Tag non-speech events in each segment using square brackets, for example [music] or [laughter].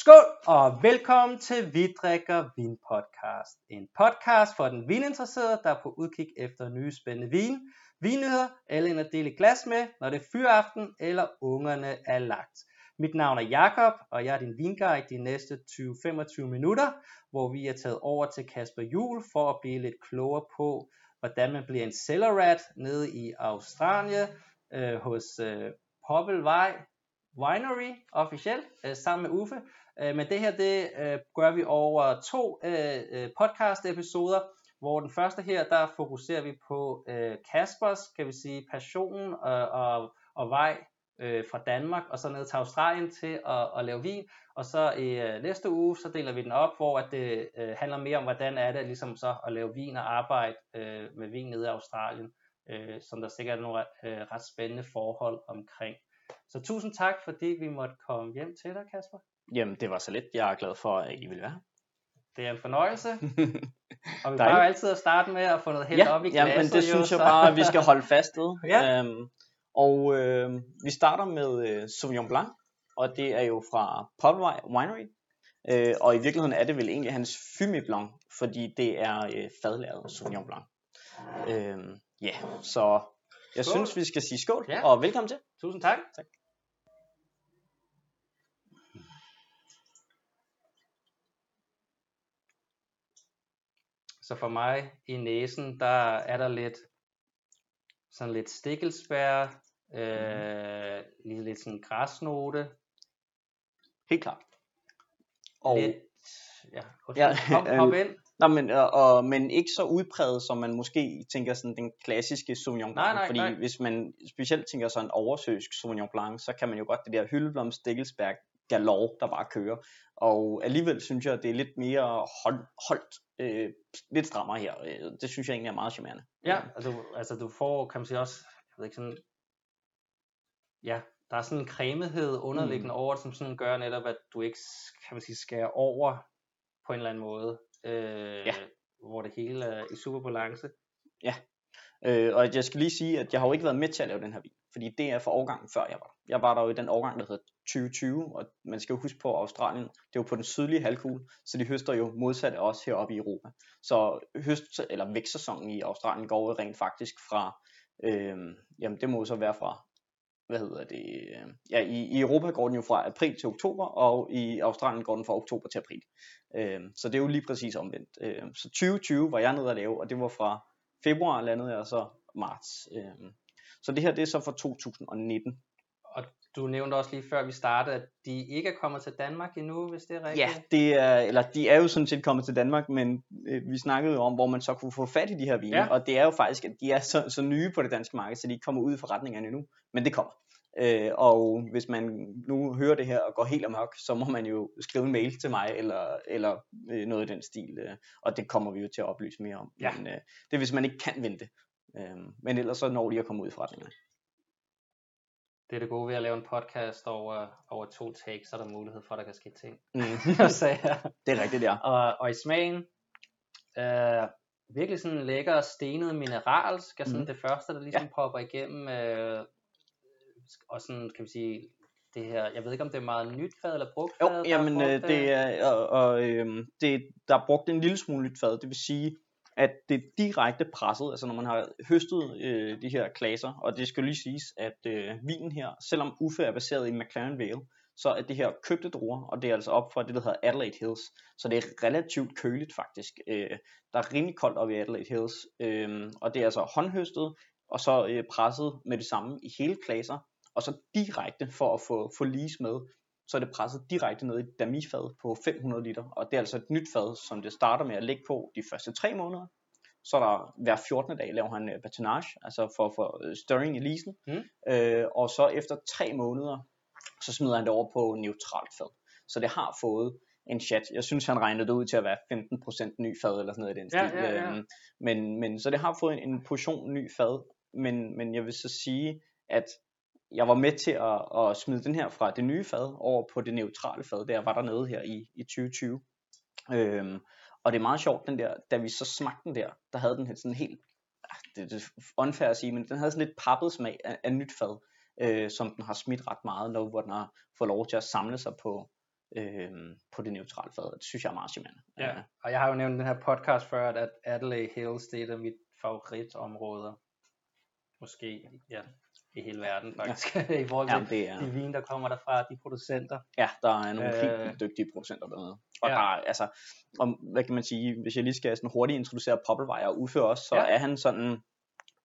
Skål og velkommen til Vi drikker vin podcast. En podcast for den vininteresserede, der er på udkig efter nye spændende vin, vinnyheder eller en at dele glas med, når det er fyraften eller ungerne er lagt. Mit navn er Jakob og jeg er din vinguide de næste 20-25 minutter, hvor vi er taget over til Kasper Jul for at blive lidt klogere på, hvordan man bliver en cellar rat nede i Australien øh, hos øh, Poppelvej Winery officielt, øh, sammen med Uffe. Øh, men det her, det øh, gør vi over to øh, øh podcast episoder, hvor den første her, der fokuserer vi på øh, Kaspers, kan vi sige, passion og, øh, og, og vej øh, fra Danmark og så ned til Australien til at, at lave vin. Og så i øh, næste uge, så deler vi den op, hvor at det øh, handler mere om, hvordan er det ligesom så at lave vin og arbejde øh, med vin nede i Australien, øh, som der sikkert er nogle øh, ret spændende forhold omkring. Så tusind tak, fordi vi måtte komme hjem til dig, Kasper. Jamen, det var så lidt. Jeg er glad for, at I vil være Det er en fornøjelse. [laughs] og vi plejer altid at starte med at få noget helt ja, op i glasset. Ja, men det jo, synes jeg så- bare, at vi skal holde fast ved. [laughs] Ja. Øhm, og øh, vi starter med øh, Sauvignon Blanc, og det er jo fra Poppelvej Winery. Øh, og i virkeligheden er det vel egentlig hans Fumé Blanc, fordi det er øh, fadlavet Sauvignon Blanc. Øh, ja, så jeg Skål. synes, vi skal sige skål, Ja. og velkommen til. Tusind tak. Tak. Så for mig i næsen, der er der lidt sådan lidt stikkelsbær, øh, lige lidt sådan græsnote, Helt klart. Og, lidt, ja, Ja, hop, hop øh, ind. Nå, men, og, og, men ikke så udpræget, som man måske tænker sådan den klassiske Sauvignon Blanc. Nej, nej, fordi nej. hvis man specielt tænker sådan oversøsk Sauvignon Blanc, så kan man jo godt det der hyldeblom stikkelsberg galore, der bare kører. Og alligevel synes jeg, at det er lidt mere hold, holdt, øh, lidt strammere her. Øh, Det synes jeg egentlig er meget charmerende. Ja, altså, altså du får, kan man sige også, jeg ved ikke sådan, ja, der er sådan en cremethed underliggende Mm. over det, som sådan gør netop, at du ikke, kan man sige, skærer over på en eller anden måde, øh, Ja. hvor det hele er i super balance. Øh, og jeg skal lige sige, at jeg har jo ikke været med til at lave den her vin, fordi det er for årgangen før jeg var. der. Jeg var der jo i den årgang, der hedder 2020, og man skal jo huske på, at Australien, det er jo på den sydlige halvkugle, så de høster jo modsat af os heroppe i Europa. Så høst, eller vækstsæsonen i Australien går jo rent faktisk fra, øh, jamen det må så være fra, hvad hedder det, øh, ja i, i Europa går den jo fra april til oktober, og i Australien går den fra oktober til april. Øh, så det er jo lige præcis omvendt. Øh, så 2020 var jeg nede at lave, og det var fra februar landede jeg så marts. Øh, så det her det er så fra 2019. Du nævnte også lige før vi startede, at de ikke er kommet til Danmark endnu, hvis det er rigtigt. Ja, det er, eller de er jo sådan set kommet til Danmark, men øh, vi snakkede jo om, hvor man så kunne få fat i de her vine, Ja. og det er jo faktisk, at de er så, så nye på det danske marked, så de ikke kommer ud i forretningerne endnu, men det kommer. Øh, og hvis man nu hører det her og går helt amok, så må man jo skrive en mail til mig, eller, eller øh, noget i den stil, øh, og det kommer vi jo til at oplyse mere om. Ja. Men øh, det er, hvis man ikke kan vente. Øh, men ellers så når de at komme ud i forretningerne. Det er det gode ved at lave en podcast over, over to takes, så er der mulighed for, at der kan ske ting. Mm. [laughs] så, ja. det er rigtigt, ja. og, og i smagen, øh, virkelig sådan lækker stenet mineral, skal sådan Mhm. det første, der ligesom ja. popper igennem, øh, og sådan, kan vi sige, det her, jeg ved ikke om det er meget nyt fad eller brugt fad, Jo, jamen brugt, øh, det er, og, og øhm, det, der er brugt en lille smule nyt fad, det vil sige, at det direkte presset, altså når man har høstet øh, de her klaser, og det skal lige siges, at øh, vinen her, selvom Uffe er baseret i McLaren Vale, så er det her købte druer, og det er altså op fra det, der hedder Adelaide Hills, så det er relativt køligt faktisk. Øh, der er rimelig koldt oppe i Adelaide Hills, øh, og det er altså håndhøstet, og så øh, presset med det samme i hele klaser, og så direkte for at få, få lige med, så er det presset direkte ned i et damifad på 500 liter, og det er altså et nyt fad, som det starter med at ligge på de første tre måneder. Så er der hver 14. dag laver han øh, batonage, altså for, for øh, stirring i lisen, Mm. øh, og så efter tre måneder, så smider han det over på neutralt fad. Så det har fået en chat. Jeg synes, han regnede det ud til at være 15% ny fad, eller sådan noget i den Ja, stil. ja, ja. Øhm, Men, men, så det har fået en, en portion ny fad, men, men jeg vil så sige, at jeg var med til at, at smide den her fra det nye fad over på det neutrale fad, der var dernede her i, i 2020. Øhm, og det er meget sjovt, den der, da vi så smagte den der, der havde den sådan helt, ah, det, det er unfair at sige, men den havde sådan lidt pappet smag af, af nyt fad, øh, som den har smidt ret meget, når, hvor den har fået lov til at samle sig på, øh, på det neutrale fad. Det synes jeg er meget charmerende. Ja, og jeg har jo nævnt den her podcast før, at Adelaide Hills, det er et af mit favoritområder. Måske, ja, i hele verden faktisk, ja. [laughs] i forhold til Jamen, det er, de vin, der kommer derfra, de producenter. ja, der er nogle Øh, helt dygtige producenter dernede. Og ja. der er, altså, om, hvad kan man sige, hvis jeg lige skal sådan hurtigt introducere Poppelvej og Uffe også, så Ja. er han sådan,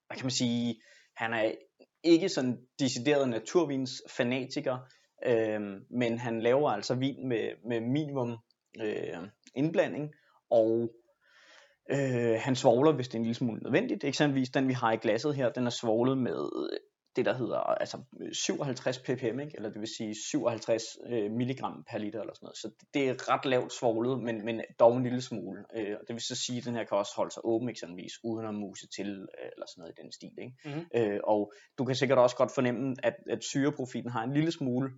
hvad kan man sige, han er ikke sådan decideret naturvins fanatiker, øh, men han laver altså vin med, med minimum øh, indblanding, og øh, han svogler, hvis det er en lille smule nødvendigt. Eksempelvis den, vi har i glasset her, den er svoglet med det, der hedder altså 57 ppm, ikke? eller det vil sige 57 øh, milligram per liter eller sådan noget. Så det er ret lavt svoglet, men, men dog en lille smule. Øh, og det vil så sige, at den her kan også holde sig åben eksempelvis, uden at muse til, øh, eller sådan noget i den stil. Ikke? Mhm. Øh, og du kan sikkert også godt fornemme, at, at syreprofilen har en lille smule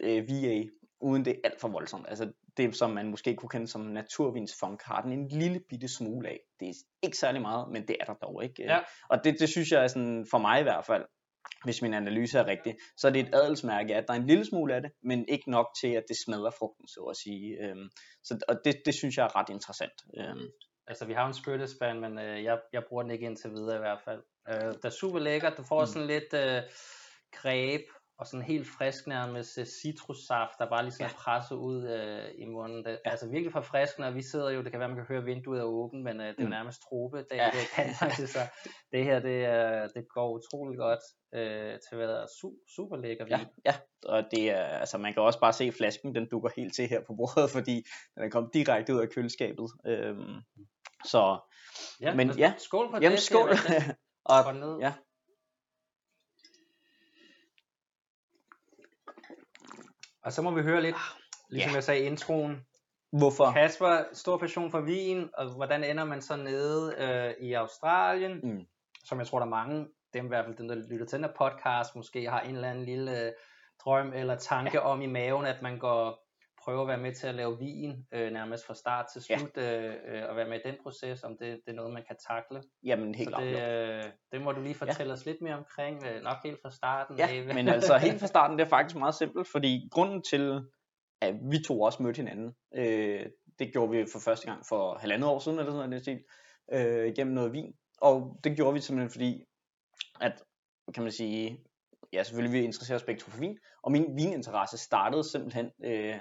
øh, VA, uden det er alt for voldsomt. Altså det, som man måske kunne kende som naturvinsfunk, har den en lille bitte smule af. Det er ikke særlig meget, men det er der dog ikke. Ja. Og det, det synes jeg er sådan, for mig i hvert fald, hvis min analyse er rigtig, så er det et adelsmærke, at der er en lille smule af det, men ikke nok til, at det smadrer frugten, så at sige. Øhm, så, og det, det synes jeg er ret interessant. Øhm, Altså, vi har en spyttespand, men øh, jeg, jeg bruger den ikke indtil videre i hvert fald. Øh, det er super lækkert. Du får Mm. sådan lidt øh, greb og sådan helt frisk nærmest øh, citrussaft, der bare lige sådan Ja. er presset ud øh, i munden. Det, Altså virkelig forfriskende, og vi sidder jo, det kan være, man kan høre, vinduet er åbent, men øh, det er jo Mm. nærmest trope, det, Ja. ja. det kan faktisk, så det her, det, øh, det går utrolig godt øh, til at være su- super lækker vin. ja, ja, og det er, altså man kan også bare se flasken, den dukker helt til her på bordet, [laughs] fordi den er kommet direkte ud af køleskabet. Øhm, så ja men og ja. skål på Jamen det. skål. [laughs] Og ja. Og så må vi høre lidt, ligesom Ja. jeg sagde i introen, hvorfor? Kasper, stor passion for vin, og hvordan ender man så nede øh, i Australien, Mm. som jeg tror, der er mange, dem i hvert fald dem, der lytter til den her podcast, måske har en eller anden lille øh, drøm eller tanke ja. om i maven, at man går prøver at være med til at lave vin, øh, nærmest fra start til Ja. slut, øh, øh, og være med i den proces, om det, det er noget, man kan takle. Jamen helt Så det, klart. øh, det må du lige fortælle ja. os lidt mere omkring, øh, nok helt fra starten. Ja, af. men altså helt fra [laughs] starten, det er faktisk meget simpelt, fordi grunden til, at vi to også mødte hinanden, øh, det gjorde vi for første gang for halvandet år siden, eller sådan noget, stil, øh, gennem noget vin. Og det gjorde vi simpelthen fordi, at, kan man sige, ja selvfølgelig vi interesserer os begge to for vin, og min vininteresse startede simpelthen, øh,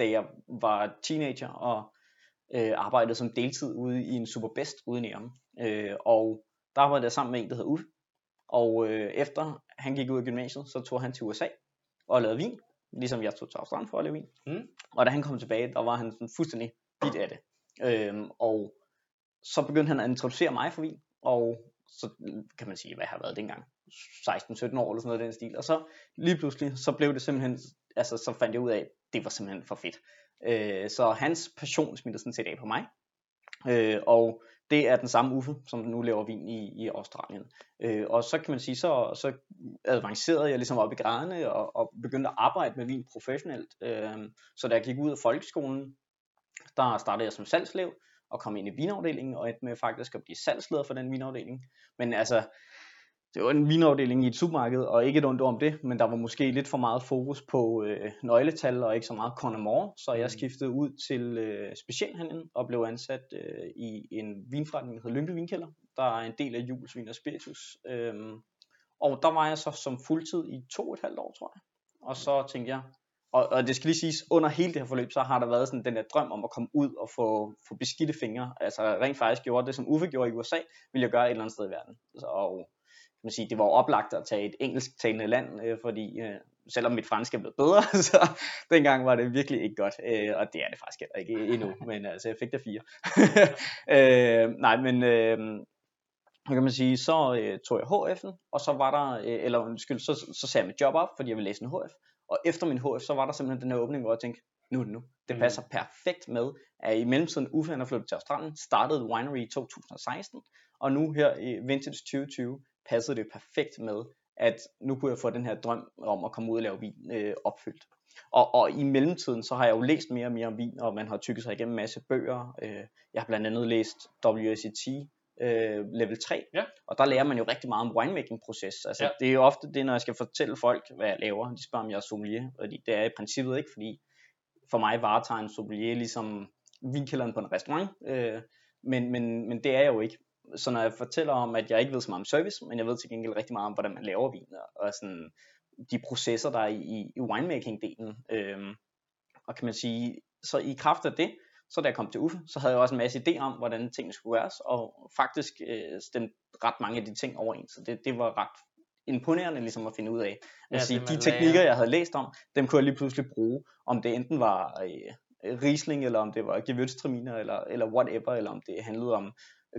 da jeg var teenager og øh, arbejdede som deltid ude i en Superbest ude i Nærum. Øh, og der arbejdede jeg sammen med en, der hed Uffe. Og øh, efter han gik ud af gymnasiet, så tog han til USA og lavede vin, ligesom jeg tog til Australien for at lave vin. Mm. Og da han kom tilbage, der var han sådan fuldstændig bit af det. Øhm, og så begyndte han at introducere mig for vin, og så kan man sige, hvad har jeg været dengang? 16-17 år eller sådan noget den stil. Og så lige pludselig, så blev det simpelthen, altså så fandt jeg ud af, det var simpelthen for fedt. Øh, så hans passion smittede sådan set af på mig. Øh, og det er den samme Uffe, som nu laver vin i, i Australien. Øh, og så kan man sige, så, så avancerede jeg ligesom op i graderne og, og begyndte at arbejde med vin professionelt. Øh, så da jeg gik ud af folkeskolen, der startede jeg som salgslev og kom ind i vinafdelingen og endte med faktisk at blive salgsleder for den vinafdeling. Men altså, det var en vinafdeling i et supermarked, og ikke et ondt om det, men der var måske lidt for meget fokus på øh, nøgletal og ikke så meget Connemore, så jeg Mm. skiftede ud til øh, specialhandlen og blev ansat øh, i en vinforretning, der hedder Lyngby Vinkælder, der er en del af Jules Vin og Spiritus. Øhm, og der var jeg så som fuldtid i to og et halvt år, tror jeg. Og så tænkte jeg, og, og det skal lige siges, under hele det her forløb, så har der været sådan den der drøm om at komme ud og få, få beskidte fingre. Altså rent faktisk gjorde det, som Uffe gjorde i USA, ville jeg gøre et eller andet sted i verden. Så, og kan man sige, det var oplagt at tage et engelsktalende land, øh, fordi øh, selvom mit fransk er blevet bedre, [laughs] så dengang var det virkelig ikke godt, øh, og det er det faktisk heller ikke endnu, men altså jeg fik der fire. [laughs] øh, nej, men øh, kan man sige, så øh, tog jeg HF'en, og så var der, øh, eller undskyld, så, så sagde jeg mit job op, fordi jeg ville læse en HF, og efter min HF, så var der simpelthen den her åbning, hvor jeg tænkte, nu er det nu. Det Mm. passer perfekt med, at i mellemtiden Uffe han er flyttet til Australien, startede Winery i 2016, og nu her i Vintage 2020 passede det perfekt med, at nu kunne jeg få den her drøm om at komme ud og lave vin øh, opfyldt. Og, og i mellemtiden, så har jeg jo læst mere og mere om vin, og man har tykket sig igennem en masse bøger. Øh, jeg har blandt andet læst WSET øh, level 3, Ja. og der lærer man jo rigtig meget om winemaking-proces. Altså, Ja. Det er jo ofte det, når jeg skal fortælle folk, hvad jeg laver, de spørger, om jeg er sommelier, fordi det er i princippet ikke, fordi for mig varetager en sommelier ligesom vinkælderen på en restaurant, øh, men, men, men det er jeg jo ikke. Så når jeg fortæller om, at jeg ikke ved så meget om service, men jeg ved til gengæld rigtig meget om, hvordan man laver vin, og sådan de processer, der er i, i winemaking-delen. Øh, og kan man sige, så i kraft af det, så da jeg kom til UFE, så havde jeg også en masse idé om, hvordan tingene skulle gøres, og faktisk øh, stemte ret mange af de ting overens. Så det, det var ret imponerende ligesom at finde ud af. At ja, sige, de teknikker, lærer. jeg havde læst om, dem kunne jeg lige pludselig bruge, om det enten var øh, Riesling, eller om det var Gewürztraminer, eller, eller whatever, eller om det handlede om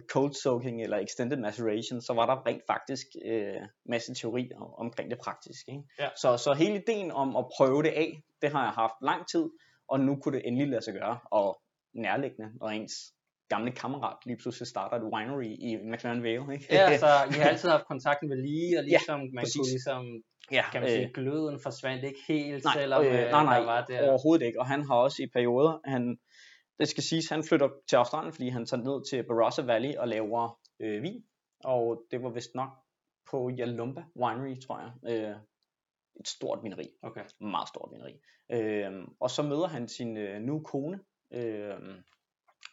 cold soaking eller extended maceration, så var der rent faktisk øh, masse teori om, omkring det praktiske. Ikke? Ja. Så, så hele ideen om at prøve det af, det har jeg haft lang tid, og nu kunne det endelig lade sig gøre, og nærliggende, når ens gamle kammerat lige pludselig starter et winery i McLaren Vale. Ikke? Ja, så I har altid haft kontakten ved lige, og [laughs] ligesom ja, man præcis. kunne ligesom, ja, kan man sige, øh, gløden forsvandt ikke helt, nej, selvom øh, nej, nej, der var det. overhovedet ikke, og han har også i perioder, han, det skal siges, han flytter til Australien, fordi han tager ned til Barossa Valley og laver øh, vin, og det var vist nok på Yalumba Winery, tror jeg. Øh, et stort vineri. Okay. Meget stort vineri. Øh, og så møder han sin øh, nu kone, øh,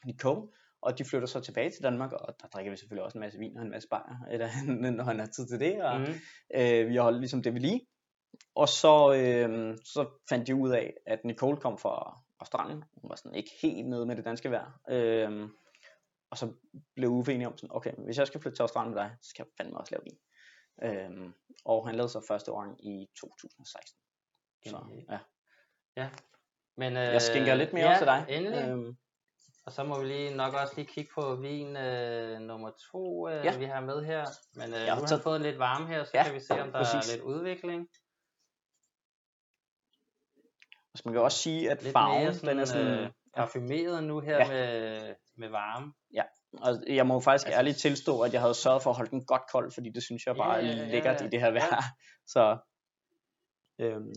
Nicole, og de flytter så tilbage til Danmark, og der drikker vi selvfølgelig også en masse vin og en masse bajer, eller, [laughs] når han har tid til det, og mm. øh, vi har holdt ligesom det vi lige. Og så, øh, så fandt de ud af, at Nicole kom fra Australien, hun var sådan ikke helt nede med det danske vejr, øh, og så blev Uffe enige om sådan, okay, hvis jeg skal flytte til Australien med dig, så skal jeg fandme også lave vin. Øh, og han lavede så første år i 2016. Så, ja. Ja. Men, øh, jeg skænker lidt mere ja, til dig. Endelig. Øhm, og så må vi lige nok også lige kigge på vin øh, nummer to, øh, ja. vi har med her. Men øh, ja, nu har vi fået lidt varme her, så ja, kan vi se, om der præcis. er lidt udvikling. Så man kan også sige, at lidt farven, sådan, den er sådan... Øh, parfumeret nu her ja. med, med varme. Ja, og jeg må faktisk altså, ærligt tilstå, at jeg havde sørget for at holde den godt kold, fordi det synes jeg bare ja, er lækkert ja, i det her vejr. [laughs] Så, øhm,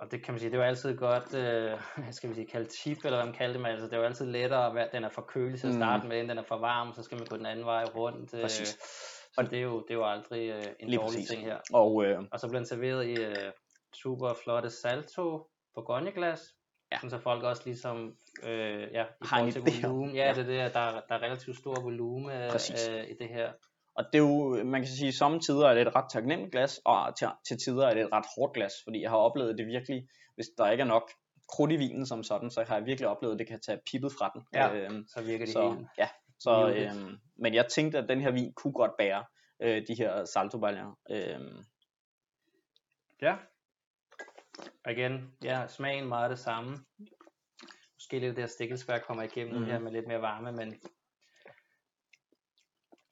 og det kan man sige, det jo altid godt, øh, [laughs] skal vi sige, kaldt cheap, eller hvad man kalder det, men altså, det jo altid lettere, at den er for kølig til at starte mm. med, end den er for varm, så skal man gå den anden vej rundt. Øh, præcis. Så det er jo, det er jo aldrig øh, en Lige dårlig præcis. ting her. Og, øh, og så bliver den serveret i øh, super flotte salto glas, ja. så folk også ligesom, øh, ja, i forhold til volumen, ja, ja, det er det, der, der er relativt stor volumen øh, i det her. Og det er jo, man kan sige, samtidig er det et ret taknemmeligt glas, og til, til tider er det et ret hårdt glas, fordi jeg har oplevet det virkelig, hvis der ikke er nok krudt i vinen som sådan, så har jeg virkelig oplevet, at det kan tage pippet fra den. Ja, øhm, så virker det så, helt. Ja, så, øhm, men jeg tænkte, at den her vin kunne godt bære øh, de her saltobaljer. Øhm. Ja, og igen, ja, smagen meget det samme. Måske lidt det der stikkelsvær kommer igennem mm. her med lidt mere varme, men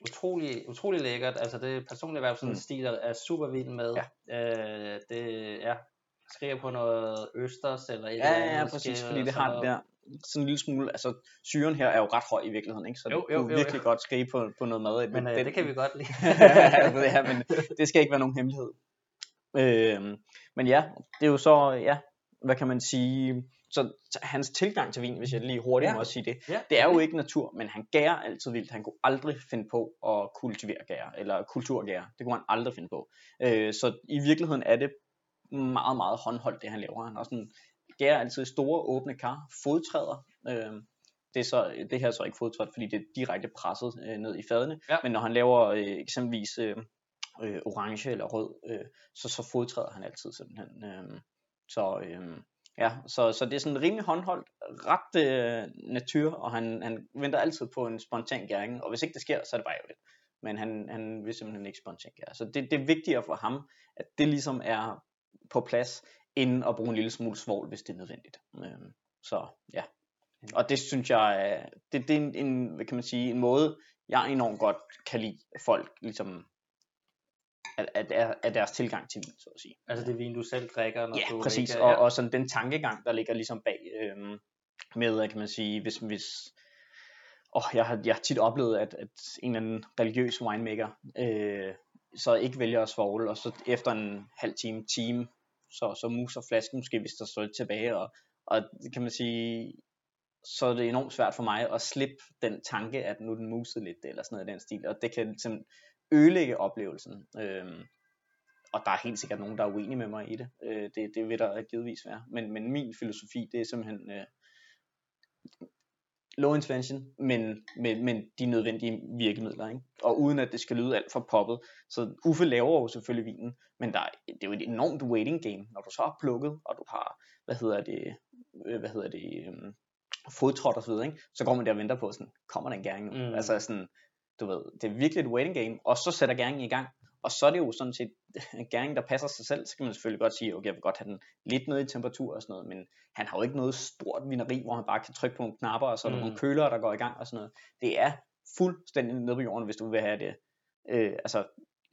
utrolig, utrolig lækkert. Altså det personlige erhverv, sådan mm. stil er super vild med. Ja. Øh, det ja, skriver på noget østers eller et ja, eller andet. Ja, præcis, fordi det har det der sådan en lille smule, altså syren her er jo ret høj i virkeligheden, ikke? så jo, jo, du jo, virkelig jo. godt skrive på, på noget mad. Men, men øh, det, det kan vi godt lide. [laughs] ja, men det skal ikke være nogen hemmelighed. Øh, men ja, det er jo så, ja, hvad kan man sige, så hans tilgang til vin, hvis jeg lige hurtigt ja. må sige det, ja. det er jo ikke natur, men han gærer altid vildt. Han kunne aldrig finde på at kultivere gære, eller kulturgære. Det kunne han aldrig finde på. Øh, så i virkeligheden er det meget, meget håndholdt, det han laver. Han har sådan gærer altid store åbne kar, fodtræder. Øh, det, er så, det her er så ikke fodtræt, fordi det er direkte presset øh, ned i fadene. Ja. Men når han laver øh, eksempelvis øh, øh, orange eller rød, øh, så, så fodtræder han altid simpelthen. Øh, så, øh, Ja, så, så det er sådan rimelig håndholdt, ret øh, natur, og han, han venter altid på en spontan gæring, og hvis ikke det sker, så er det bare ærgerligt. Men han, han vil simpelthen ikke spontan gære. Så det, det er vigtigere for ham, at det ligesom er på plads, end at bruge en lille smule svovl, hvis det er nødvendigt. Øh, så ja, og det synes jeg, øh, det, det er en, en, hvad kan man sige, en måde, jeg enormt godt kan lide folk ligesom af, af, af deres tilgang til vin, så at sige. Altså det vin, du selv drikker, når ja, du præcis, ikke, ja. og, og sådan den tankegang, der ligger ligesom bag, øhm, med, kan man sige, hvis, hvis oh, jeg, har, jeg har tit oplevet, at, at en eller anden religiøs winemaker, øh, så ikke vælger at svogle, og så efter en halv time, time, så, så muser flasken måske, hvis der står lidt tilbage, og, og kan man sige, så er det enormt svært for mig at slippe den tanke, at nu den muset lidt, eller sådan noget i den stil, og det kan simpelthen ødelægge oplevelsen. Øhm, og der er helt sikkert nogen, der er uenige med mig i det. Øh, det, det vil der givetvis være. Men, men min filosofi, det er simpelthen øh, low intervention, men med, men de nødvendige virkemidler. Ikke? Og uden at det skal lyde alt for poppet. Så Uffe laver jo selvfølgelig vinen, men der, det er jo et enormt waiting game, når du så har plukket, og du har, hvad hedder det, øh, hvad hedder det, um, fodtrådt og så videre, ikke? så går man der og venter på, sådan, kommer der en gæring nu? Mm. Altså sådan, du ved, det er virkelig et waiting game, og så sætter gæringen i gang, og så er det jo sådan set gæring, der passer sig selv, så kan man selvfølgelig godt sige, okay, jeg vil godt have den lidt ned i temperatur og sådan noget, men han har jo ikke noget stort vineri, hvor han bare kan trykke på nogle knapper, og så er der mm. nogle kølere, der går i gang og sådan noget. Det er fuldstændig nede på jorden, hvis du vil have det. Øh, altså,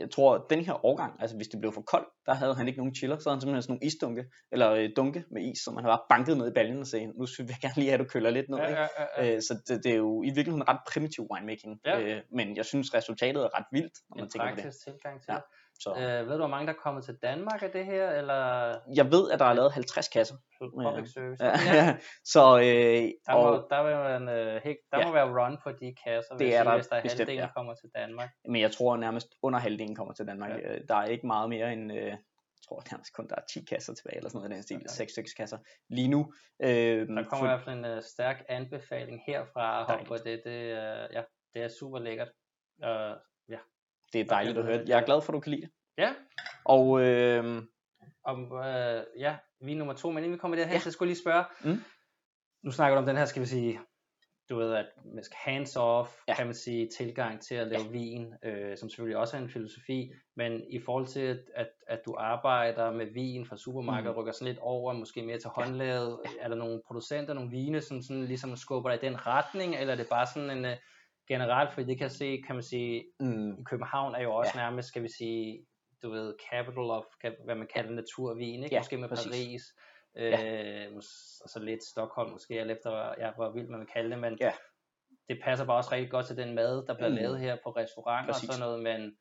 jeg tror, at den her årgang, altså hvis det blev for koldt, der havde han ikke nogen chiller, så havde han simpelthen sådan nogle isdunke, eller øh, dunke med is, som han bare banket ned i baljen og sagde, nu vil jeg gerne lige have, at du køler lidt ned. Ja, ja, ja, ja. Øh, så det, det, er jo i virkeligheden ret primitiv winemaking, ja. øh, men jeg synes resultatet er ret vildt, når man en tænker på det. tilgang til ja. Så. Øh, ved du, hvor mange der er kommet til Danmark af det her? Eller? Jeg ved, at der er lavet 50 kasser. Public service. Ja. ja. [laughs] så, øh, der, må, og, der, vil man, øh, der ja. må være run på de kasser, det er sige, der hvis der er bestemt, halvdelen ja. kommer til Danmark. Men jeg tror nærmest under halvdelen kommer til Danmark. Ja. Øh, der er ikke meget mere end... Øh, jeg tror nærmest kun der er 10 kasser tilbage, eller sådan noget i den stil, okay. 6 6 kasser lige nu. Øh, der kommer for, i hvert fald en uh, stærk anbefaling herfra, på det, det, uh, ja, det er super lækkert. Uh, ja, det er dejligt at høre. Jeg er glad for, at du kan lide det. Ja. Og øh, om, øh, ja, vi er nummer to, men inden vi kommer derhen, ja. så skulle jeg lige spørge, mm. nu snakker du om den her, skal vi sige, du ved, at man skal hands-off, ja. kan man sige, tilgang til at lave ja. vin, øh, som selvfølgelig også er en filosofi, men i forhold til, at, at, du arbejder med vin fra supermarkedet, mm. rykker sådan lidt over, måske mere til håndlavet, ja. er der nogle producenter, nogle vine, som sådan ligesom skubber dig i den retning, eller er det bare sådan en, uh, generelt, fordi det kan se, kan man sige, mm. i København er jo også ja. nærmest, skal vi sige, du ved, capital of, hvad man kalder naturvin, ikke? Ja, måske med præcis. Paris, øh, ja. og så lidt Stockholm måske, eller efter, ja, hvor vildt man vil kalde det, men ja. det passer bare også rigtig godt til den mad, der bliver mm. lavet her på restauranter præcis. og sådan noget, men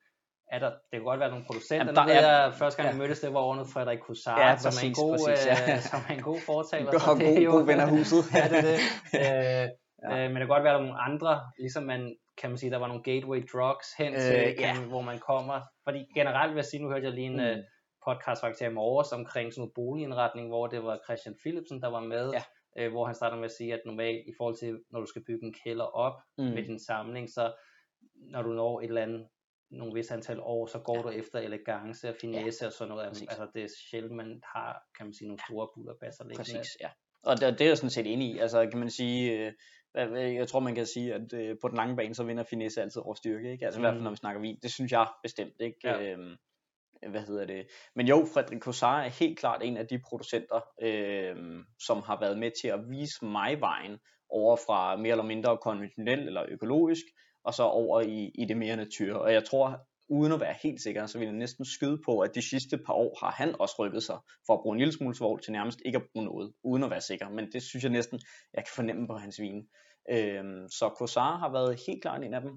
er der, det kan godt være nogle producenter, Jamen, der ved er, jeg, første gang ja. vi mødtes, det var under Frederik Kussar, ja, som, er en god, præcis, ja. øh, som er en god fortaler. God, god, jo, god ven af huset. [laughs] ja, det er det. [laughs] Øh, ja. øh, men det kan godt være, der er nogle andre, ligesom man kan man sige, der var nogle gateway drugs hen til, øh, ja. kan, hvor man kommer. Fordi generelt vil jeg sige, nu hørte jeg lige en mm. uh, podcast faktisk i morges omkring sådan noget boligindretning, hvor det var Christian Philipsen, der var med, ja. øh, hvor han starter med at sige, at normalt i forhold til, når du skal bygge en kælder op mm. med din samling, så når du når et eller andet nogle vis antal år, så går ja. du efter elegance og finesse ja. og sådan noget. Præcis. Altså det er sjældent, man har, kan man sige, nogle store bullerbasser liggende. Præcis, ja. Og det, det er jeg sådan set enig i. Altså kan man sige, øh, jeg tror man kan sige, at øh, på den lange bane, så vinder finesse altid over styrke, ikke? Altså mm. i hvert fald mm. når vi snakker vin, det synes jeg bestemt, ikke? Ja. Øhm, hvad hedder det? Men jo, Frederik Cossar er helt klart en af de producenter, øhm, som har været med til at vise mig vejen over fra mere eller mindre konventionel eller økologisk, og så over i, i det mere natur. Og jeg tror, uden at være helt sikker, så vil jeg næsten skyde på, at de sidste par år har han også rykket sig for at bruge en lille smule svovl til nærmest ikke at bruge noget, uden at være sikker. Men det synes jeg næsten, jeg kan fornemme på hans vin. Øhm, så Kosar har været helt klart en af dem.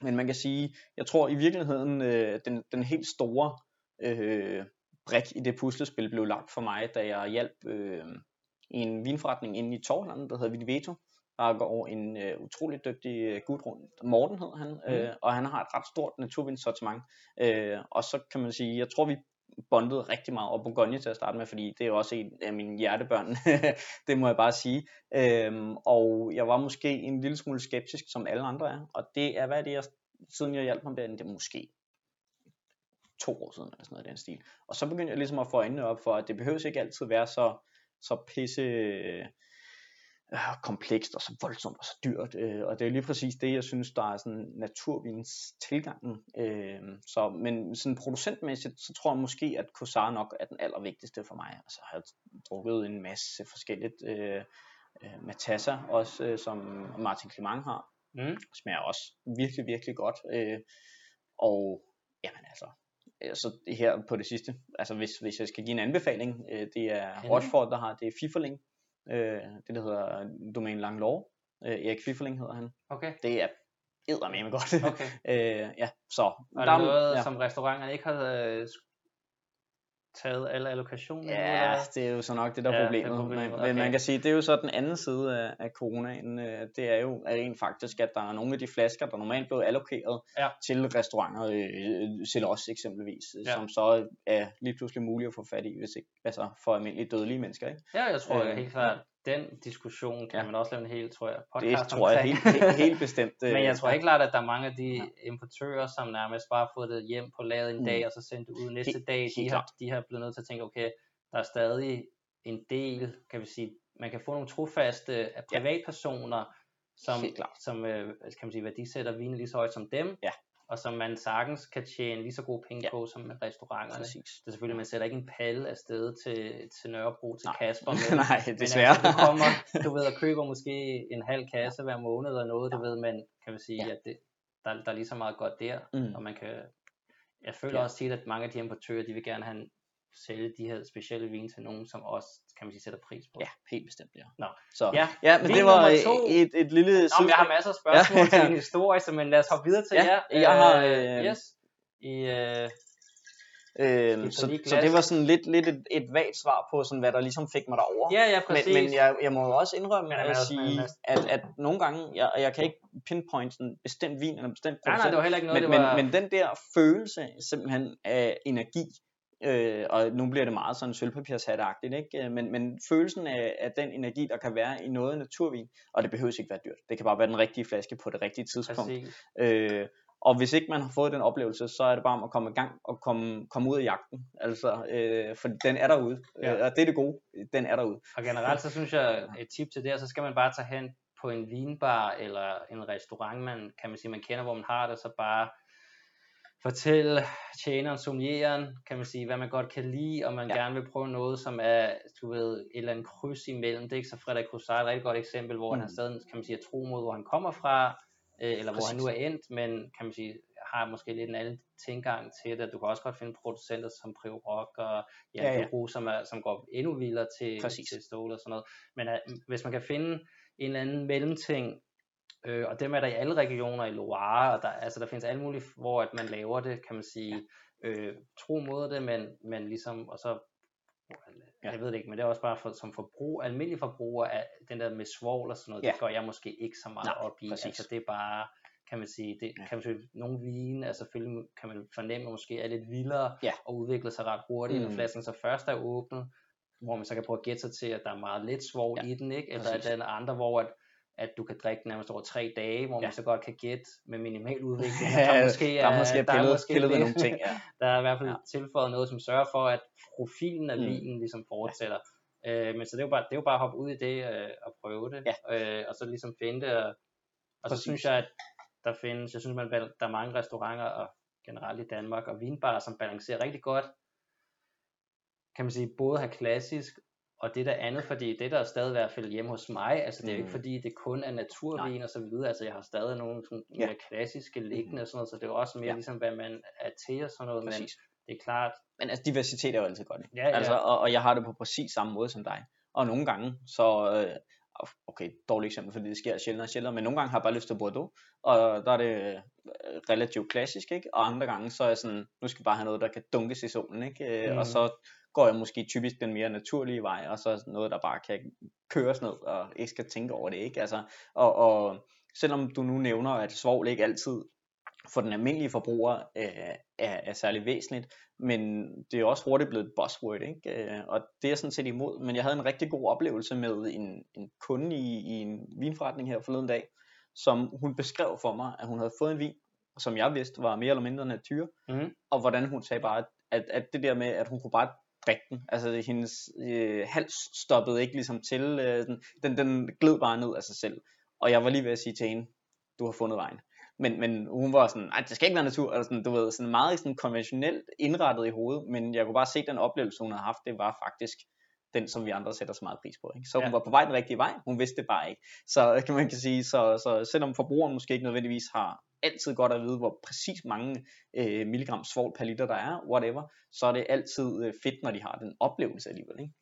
Men man kan sige, jeg tror i virkeligheden, øh, den, den helt store øh, brik i det puslespil blev lagt for mig, da jeg hjalp øh, en vinforretning inde i Torland, der hedder Viniveto, går en øh, utrolig dygtig øh, gut. Morten hedder han, mm. øh, og han har et ret stort naturvindssortiment. Øh, og så kan man sige, jeg tror vi bondede rigtig meget op Bourgogne til at starte med, fordi det er også en af mine hjertebørn, [laughs] det må jeg bare sige. Øhm, og jeg var måske en lille smule skeptisk, som alle andre er, og det er, hvad det er, siden jeg hjalp ham derinde, det er måske to år siden, eller sådan noget i den stil. Og så begyndte jeg ligesom at få øjnene op for, at det behøves ikke altid være så, så pisse øh, komplekst og så voldsomt og så dyrt. Øh, og det er lige præcis det, jeg synes, der er sådan naturvins tilgangen. Øh, så, men sådan producentmæssigt, så tror jeg måske, at Kosar nok er den allervigtigste for mig. Altså jeg har drukket en masse forskelligt. Øh, øh, Matassa også, øh, som Martin Clement har. Mm. Smager også virkelig, virkelig godt. Øh, og jamen altså, øh, så det her på det sidste, altså hvis, hvis jeg skal give en anbefaling, øh, det er Rochefort, der har det Fiferling, øh, det der hedder Domain Langlore. Øh, Erik Fifferling hedder han. Okay. Det er eddermame godt. Okay. [laughs] øh, ja, så. Og der er noget, ja. som restauranterne ikke har øh, taget alle allokationer? Ja, det er jo så nok det, der er Ja, problemet. det er problemet, Men, okay. man kan sige, det er jo så den anden side af, af coronaen. øh, Det er jo rent faktisk, at der er nogle af de flasker, der normalt blev allokeret Ja. til restauranter, øh, til os eksempelvis, Ja. ja. som så er lige pludselig muligt at få fat i, hvis ikke, altså for almindelige dødelige mennesker. Ikke? Ja, jeg tror Øh, helt klart, den diskussion kan Ja. man også lave en helt, tror jeg, Det podcast tror jeg helt, helt, helt bestemt. [laughs] Men øh, jeg tror helt klart, at der er mange af de importører, som nærmest bare har fået det hjem på laget en Mm. dag, og så sendt det ud næste Helt- dag. De har, de har blevet nødt til at tænke, okay, der er stadig en del, kan vi sige, man kan få nogle trofaste af Ja. privatpersoner, som, som øh, kan man sige, værdisætter vinen lige så højt som dem, Ja. Og som man sagtens kan tjene lige så gode penge Ja. på som med restauranterne. Præcis. Det er selvfølgelig, man sætter ikke en palle afsted til, til Nørrebro, til Nej. Kasper. [laughs] Nej, Men desværre. altså, du kommer, du ved, og køber måske en halv kasse hver måned eller noget, du ved, men kan man sige, Ja. at det, der, der er lige så meget godt der, Mm. og man kan, jeg føler Ja. også tit, at mange af de importører, de vil gerne have en, sælge de her specielle vin til nogen, som også, kan man sige, sætter pris på. Ja, helt bestemt, ja. Nå. Så, Ja, ja men det var to. et, et lille... Nå, men jeg har masser af spørgsmål Ja. til din historie, så men lad os hoppe videre til Ja, jer. jeg har, Øh, øh, yes. I, øh, Øhm, så, så det var sådan lidt, lidt et, et vagt svar på, sådan, hvad der ligesom fik mig derover. ja, ja, præcis. men, men jeg, jeg må jo også indrømme Men at sige, at, at nogle gange, jeg, jeg kan ikke pinpoint en bestemt vin eller en bestemt nej, nej, producent, det var heller ikke noget, men, det var... men, men den der følelse simpelthen af energi, øh, og nu bliver det meget sådan sølvpapirshatagtigt, ikke? Øh, Men, men følelsen af, af den energi, der kan være i noget naturvin, og det behøver ikke være dyrt, det kan bare være den rigtige flaske på det rigtige tidspunkt. Præcis. Øh, og hvis ikke man har fået den oplevelse, så er det bare om at komme i gang og komme, komme ud af jagten. Altså, øh, for den er derude. Ja. Ja. Og det er det gode. Den er derude. Og generelt så synes jeg, et tip til det, så skal man bare tage hen på en vinbar eller en restaurant, man kan man sige, man kender, hvor man har det, så bare fortælle tjeneren, sommelieren, kan man sige, hvad man godt kan lide, og man ja. Gerne vil prøve noget, som er, du ved, et eller andet kryds imellem. Det er ikke så Frederik er et rigtig godt eksempel, hvor mm. han Mm. stadig, kan man sige, tro mod, hvor han kommer fra, øh, eller hvor han Præcis. nu er endt, men kan man sige, har måske lidt en anden tilgang til det. Du kan også godt finde producenter som Priv Rock og Jan Ja, ja. Bro, som, er, som går endnu vildere til, Præcis. til stål og sådan noget. Men uh, hvis man kan finde en eller anden mellemting, øh, og dem er der i alle regioner i Loire, og der, altså der findes alle mulige, hvor at man laver det, kan man sige, øh, tro mod det, men, men ligesom, og så, Ja. jeg ved det ikke, men det er også bare for, som forbrug, almindelig forbruger, at den der med svovl og sådan noget, Ja. det går jeg måske ikke så meget Nej, op i, præcis. altså det er bare, kan man sige, det Ja. kan man sige, nogle vine, altså selvfølgelig kan man fornemme, måske er lidt vildere, Ja. og udvikler sig ret hurtigt, mm. når flasken så først er åbnet, hvor man så kan prøve at gætte sig til, at der er meget lidt svovl Ja, i den, ikke? Eller at der er andre, hvor at, at du kan drikke nærmest over tre dage, hvor man Ja. så godt kan gætte med minimal udvikling. [laughs] Ja, der måske der er måske pillet, pillet ved lidt- nogle ting. Ja. [laughs] der er i hvert fald Ja. ja. tilføjet noget, som sørger for, at profilen af Mm. vinen ligesom fortsætter. Øh, men så det er, jo bare, det er jo bare at hoppe ud i det øh, og prøve det, øh, og så ligesom finde det. Og, og så synes jeg, at der findes, jeg synes, man, der er mange restauranter, og generelt i Danmark, og vinbarer, som balancerer rigtig godt, kan man sige, både have klassisk, og det der andet, fordi det der er stadig i hvert fald hjemme hos mig, altså det er jo ikke Mm. fordi, det kun er naturvin og så videre, altså jeg har stadig nogle sådan Ja. mere klassiske liggende og sådan noget, så det er jo også mere Ja. ligesom, hvad man er til og sådan noget, men Præcis. det er klart, Men altså, diversitet er jo altid godt. Ja, ja. Altså, og, og jeg har det på præcis samme måde som dig. Og nogle gange, så... Øh, okay, dårligt eksempel, fordi det sker sjældent og sjældent, men nogle gange har jeg bare lyst til Bordeaux, og der er det øh, relativt klassisk, ikke? Og andre gange, så er jeg sådan, nu skal vi bare have noget, der kan dunkes i solen, ikke? Mhm. Og så går jeg måske typisk den mere naturlige vej, og så noget, der bare kan køres ned, og ikke skal tænke over det, ikke? Altså, og, og selvom du nu nævner, at svovl ikke altid for den almindelige forbruger øh, er, er særlig væsentligt, men det er også hurtigt blevet et buzzword, ikke? Øh, og det er jeg sådan set imod, men jeg havde en rigtig god oplevelse med en, en kunde i, i en vinforretning her forleden dag, som hun beskrev for mig, at hun havde fået en vin, som jeg vidste var mere eller mindre natyr, Mhm. og hvordan hun sagde bare, at, at det der med, at hun kunne bare drikke den, altså hendes øh, hals stoppede ikke ligesom til, øh, den, den, den gled bare ned af sig selv, og jeg var lige ved at sige til hende, du har fundet vejen. Men, men hun var sådan, nej, det skal ikke være natur, eller sådan, du ved, sådan meget sådan konventionelt indrettet i hovedet, men jeg kunne bare se, at den oplevelse, hun havde haft, det var faktisk den, som vi andre sætter så meget pris på. Ikke? Så hun Ja. var på vej den rigtige vej, hun vidste det bare ikke. Så kan man kan sige, så, så selvom forbrugeren måske ikke nødvendigvis har altid godt at vide, hvor præcis mange øh, milligram svovl per liter der er, whatever, så er det altid øh, fedt, når de har den oplevelse alligevel. Ikke?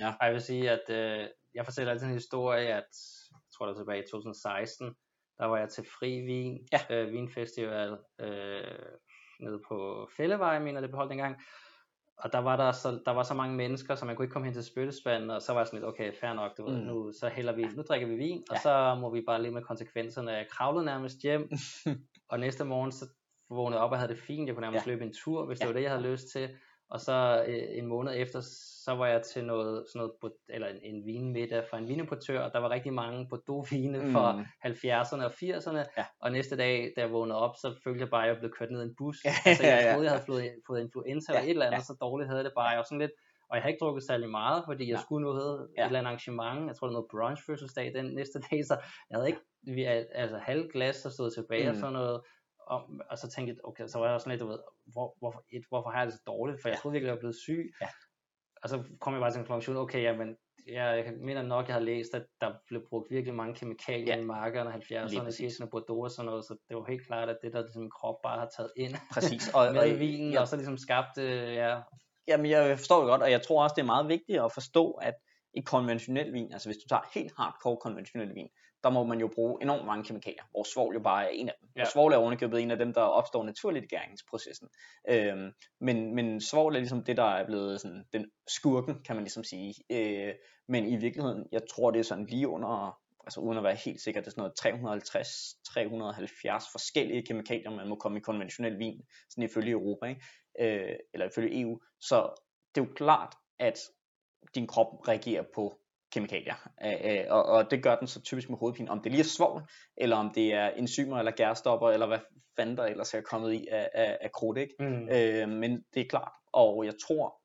Ej, jeg vil sige, at øh, jeg fortæller altid en historie, at jeg tror det var tilbage i 2016, der var jeg til Fri Vin, Ja. øh, Vinfestival, øh, nede på Fællevej, mener det blev holdt dengang. Og der var der så, der var så mange mennesker, så man kunne ikke komme hen til spyttespanden, og så var jeg sådan lidt, okay, fair nok, du ved, Mm. nu, så hælder vi, nu drikker vi vin, og Ja. så må vi bare leve med konsekvenserne. Jeg kravlede nærmest hjem, [laughs] og næste morgen, så vågnede jeg op og havde det fint, jeg kunne nærmest Ja. løbe en tur, hvis det Ja. var det, jeg havde lyst til, og så øh, en måned efter, så var jeg til noget, sådan noget, eller en, en vinmiddag fra en vinimportør, og der var rigtig mange Bordeaux-vine Mm. fra 70'erne og 80'erne, Ja. og næste dag, da jeg vågnede op, så følte jeg bare, at jeg blev kørt ned i en bus. [laughs] Ja, altså, jeg ja, ja. troede, jeg havde fået, fået influenza eller Ja, et eller andet, ja. så dårligt havde det bare. Jeg var sådan lidt, og jeg havde ikke drukket særlig meget, fordi jeg Nej. skulle noget, Ja. et eller andet arrangement, jeg tror det var noget brunch fødselsdag den næste [laughs] dag, så jeg havde ikke, vi, altså halv glas, der stod tilbage mm. og sådan noget, og, og så tænkte jeg, okay, så var jeg sådan lidt, du ved, hvor, hvorfor, et, hvorfor har jeg det så dårligt, for jeg Ja. troede virkelig, jeg var blevet syg, Ja. og så kom jeg bare til en konklusion, okay, jamen, jeg, jeg mener nok, jeg har læst, at der blev brugt virkelig mange kemikalier Ja. i markerne, Lige 70'erne, præcis. 80'erne, Bordeaux og sådan noget, så det var helt klart, at det der ligesom krop bare har taget ind Præcis. [laughs] Og, med og, vinen, ja, og så ligesom skabt, øh, ja, Jamen, jeg forstår det godt, og jeg tror også, det er meget vigtigt at forstå, at i konventionel vin, altså hvis du tager helt hardcore konventionel vin, der må man jo bruge enormt mange kemikalier, hvor svovl jo bare er en af dem. Ja. Og svovl er ovenikøbet en af dem, der opstår naturligt i gæringsprocessen. Øhm, men, men svovl er ligesom det, der er blevet sådan, den skurken, kan man ligesom sige. Øh, men i virkeligheden, jeg tror, det er sådan lige under, altså uden at være helt sikker, det er sådan noget 350-370 forskellige kemikalier, man må komme i konventionel vin, sådan ifølge Europa, ikke? Øh, eller ifølge EU. Så det er jo klart, at din krop reagerer på kemikalier, øh, øh, og, og det gør den så typisk med hovedpine, om det lige er svovl, eller om det er enzymer eller gærstopper, eller hvad fanden der ellers er kommet i af, af, af krudt, ikke? mm. Øh, men det er klart, og jeg tror,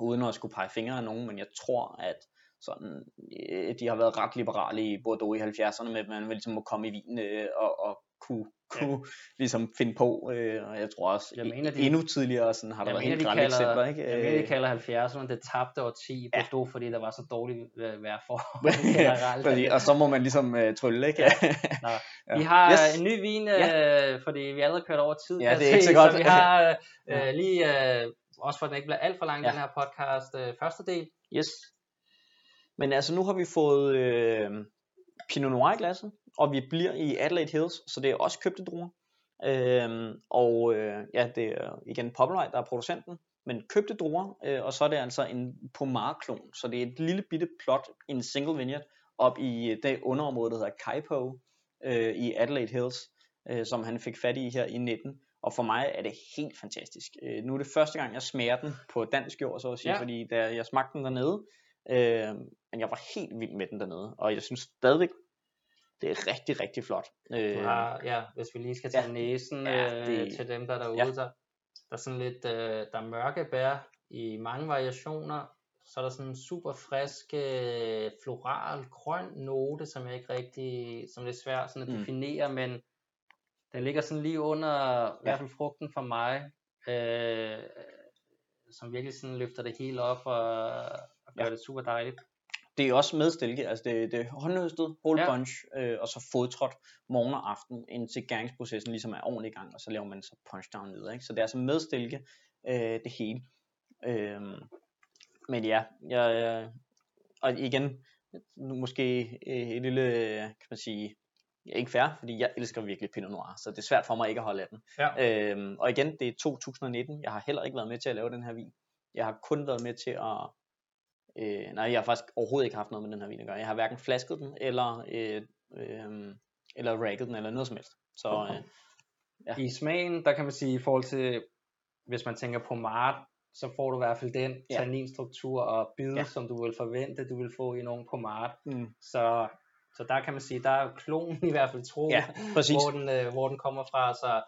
uden at skulle pege fingre af nogen, men jeg tror, at sådan, øh, de har været ret liberale i Bordeaux i 70'erne, med at man ligesom må komme i vin øh, og, og kunne, kunne ligesom finde på, øh, og jeg tror også, Jeg mener, mener, de- endnu tidligere sådan, har der været mener, helt de kalder, eksempler, ikke? jeg mener, de Øh, kalder 70'erne det tabte årti Ja. Bordeaux, fordi der var så dårligt øh, vejr for [laughs] Ja, fordi, og så må man ligesom øh, trylle, ikke? Ja. [laughs] Nå, Ja. Vi har Yes. yes. en ny vin, øh, fordi vi er allerede kørt over tid. Ja, det er ikke så godt. Så vi har øh, [laughs] Ja. øh, lige, øh, også for at den ikke bliver alt for lang, Ja. den her podcast, øh, første del. Yes. Men altså, nu har vi fået øh, Pinot Noir i glasset, og vi bliver i Adelaide Hills, så det er også købte druer. Øhm, og øh, ja, det er igen Populite, der er producenten, men købte druer, øh, og så er det altså en pomar-klon, så det er et lille bitte plot i en single vineyard op i det underområde, der hedder Kaipo øh, i Adelaide Hills, øh, som han fik fat i her i 19. Og for mig er det helt fantastisk. Øh, nu er det første gang, jeg smager den på dansk jord, så at sige, ja. fordi da jeg smagte den dernede, øh, men jeg var helt vild med den dernede, og jeg synes stadigvæk, det er rigtig, rigtig flot. Øh, Du har, ja, hvis vi lige skal tage ja. næsen Ja, øh, det- til dem, der er derude, ja. der, der er sådan lidt, øh, der er mørke bær i mange variationer, så er der sådan en super frisk, øh, floral, grøn note, som jeg ikke rigtig, som er lidt svært sådan at Mm. definere, men den ligger sådan lige under, i hvert fald frugten for mig, øh, som virkelig sådan løfter det hele op og, og gør Ja. det super dejligt. Det er også med stilke, altså det, det er håndhøstet, whole Ja. bunch, øh, og så fodtrådt morgen og aften, indtil gæringsprocessen ligesom er ordentligt i gang, og så laver man så punch down videre, ikke? så det er altså med stilke, øh, det hele. Øh, men ja, jeg, jeg, og igen, nu måske øh, et lille, kan man sige, ikke fair, fordi jeg elsker virkelig Pinot Noir, så det er svært for mig ikke at holde af den. Ja. Øhm, og igen, det er 2019, jeg har heller ikke været med til at lave den her vin. Jeg har kun været med til at, øh, nej, jeg har faktisk overhovedet ikke haft noget med den her vin at gøre. Jeg har hverken flasket den, eller, øh, øh, eller ragget den, eller noget som helst. Så øh, Ja. I smagen, der kan man sige, i forhold til, hvis man tænker på mart, så får du i hvert fald den Ja. tanninstruktur og bid, Ja. som du vil forvente, du vil få i nogen på mart. mm, Så, så der kan man sige, der er klonen i hvert fald tro, ja, præcis. hvor, den, øh, hvor den kommer fra. Så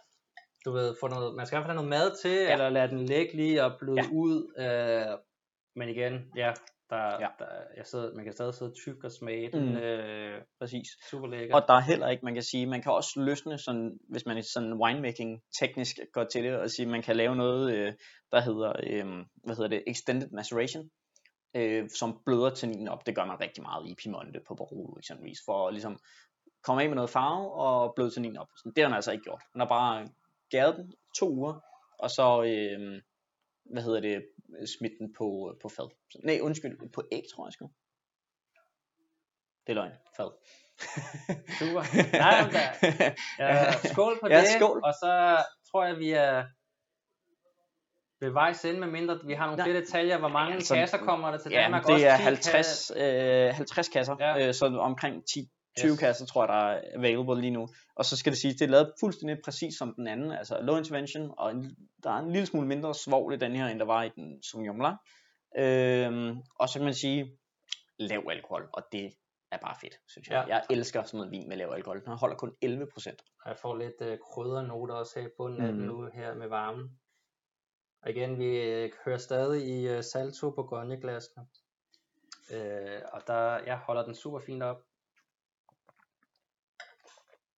du ved, få noget, man skal i hvert fald have noget mad til, Ja. eller lade den ligge lige og bløde ja. ud. Øh, men igen, ja, der, Ja. Der, jeg sidder, man kan stadig sidde tyk og smage den. Mm. Øh, præcis. super lækker. Og der er heller ikke, man kan sige, man kan også løsne sådan, hvis man er sådan winemaking teknisk går til det, og sige, man kan lave noget, øh, der hedder, øh, hvad hedder det, extended maceration, øh, som bløder tanninen op. Det gør man rigtig meget i Piemonte på Barolo eksempelvis, for at ligesom komme af med noget farve og bløde tanninen op. Sådan, det har man altså ikke gjort. Man har bare gæret den to uger, og så, øh, hvad hedder det, smidt den på, på fad. Så, nej, undskyld, på æg, tror jeg sgu. Det er løgn, fad. [laughs] Super. Nej, men der, [laughs] Ja, skål på Ja, det, skål. og så tror jeg, vi er ved vejs ende, med mindre vi har nogle flere detaljer, hvor mange altså, kasser kommer der til Ja, Danmark. det Også er 10 50, øh, 50 kasser, Ja. ja. øh, så omkring 10, 20 Yes. kasser, tror jeg, der er available lige nu. Og så skal det siges, det er lavet fuldstændig præcis som den anden, altså low intervention, og en, der er en lille smule mindre svovl i den her, end der var i den Sauvignon Blanc. Øhm, og så kan man sige, lav alkohol, og det er bare fedt, synes jeg. Ja. Jeg elsker sådan noget vin med lav alkohol. Den holder kun 11 procent. Jeg får lidt øh, kryddernoter også her i bunden af den nu her med varmen. Og igen, vi øh, hører stadig i øh, Salto Bourgogne glasene. Øh, og der, jeg holder den super fint op.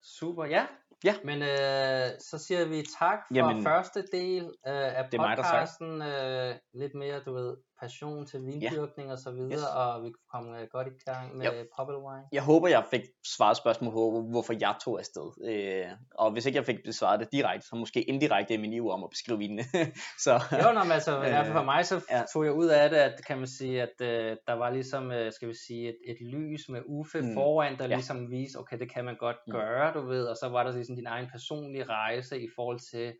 Super, ja. Ja. Men øh, så siger vi tak for Jamen, første del øh, af det er mig, der podcasten. Øh, lidt mere, du ved, passion til vindyrkning og så videre, Yes. og vi kan komme øh, godt i gang med. Bubble Wine. Jeg håber, jeg fik svaret spørgsmål på, hvorfor jeg tog afsted. Øh, og hvis ikke jeg fik besvaret det direkte, så måske indirekte i min iver om at beskrive vinene. [laughs] så Jo, nå, men altså, i hvert fald for Øh, mig, så ja. tog jeg ud af det, at kan man sige, at øh, der var ligesom, øh, skal vi sige, et, et lys med Uffe. Mm. foran, der Ja. ligesom viste, okay, det kan man godt Mm. gøre, du ved, og så var der ligesom din egen personlige rejse i forhold til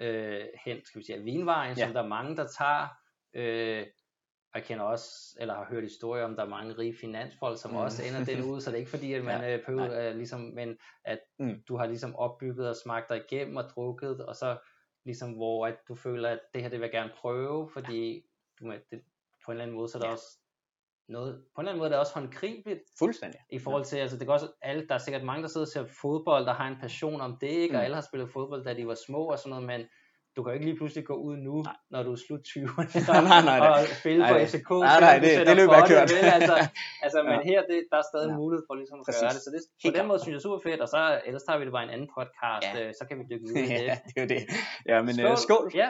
øh, hen, skal vi sige, vinvejen, Ja. som der er mange, der tager, øh, og jeg kender også, eller har hørt historier om, der er mange rige finansfolk, som mm. Også ender den ud, så det er ikke fordi, at man [laughs] ja, øh, behøver, øh, ligesom, men at Mm. du har ligesom opbygget og smagt dig igennem og drukket, og så ligesom hvor at du føler, at det her det vil jeg gerne prøve, fordi du, med, det, på en eller anden måde, så er der Ja. også noget, på en eller anden måde er det også håndgribeligt fuldstændig. i forhold til, altså det kan også, alle, der er sikkert mange, der sidder og ser fodbold, der har en passion om det, ikke? og Mm. alle har spillet fodbold, da de var små og sådan noget, men du kan jo ikke lige pludselig gå ud nu, Nej. når du er slut 20'erne, [laughs] Nej, nej, nej. og spille på Nej. FCK, Nej, nej, det- det løb jeg kørt. vel? altså, [laughs] altså men her, det, der er stadig Ja. mulighed for ligesom at gøre Præcis. det, så det, på Helt den måde synes jeg er super fedt, og så ellers tager vi det bare en anden podcast, Ja. øh, så kan vi dykke [laughs] ud i det. ja, det er det. Ja, men skål. skål. skål. Ja.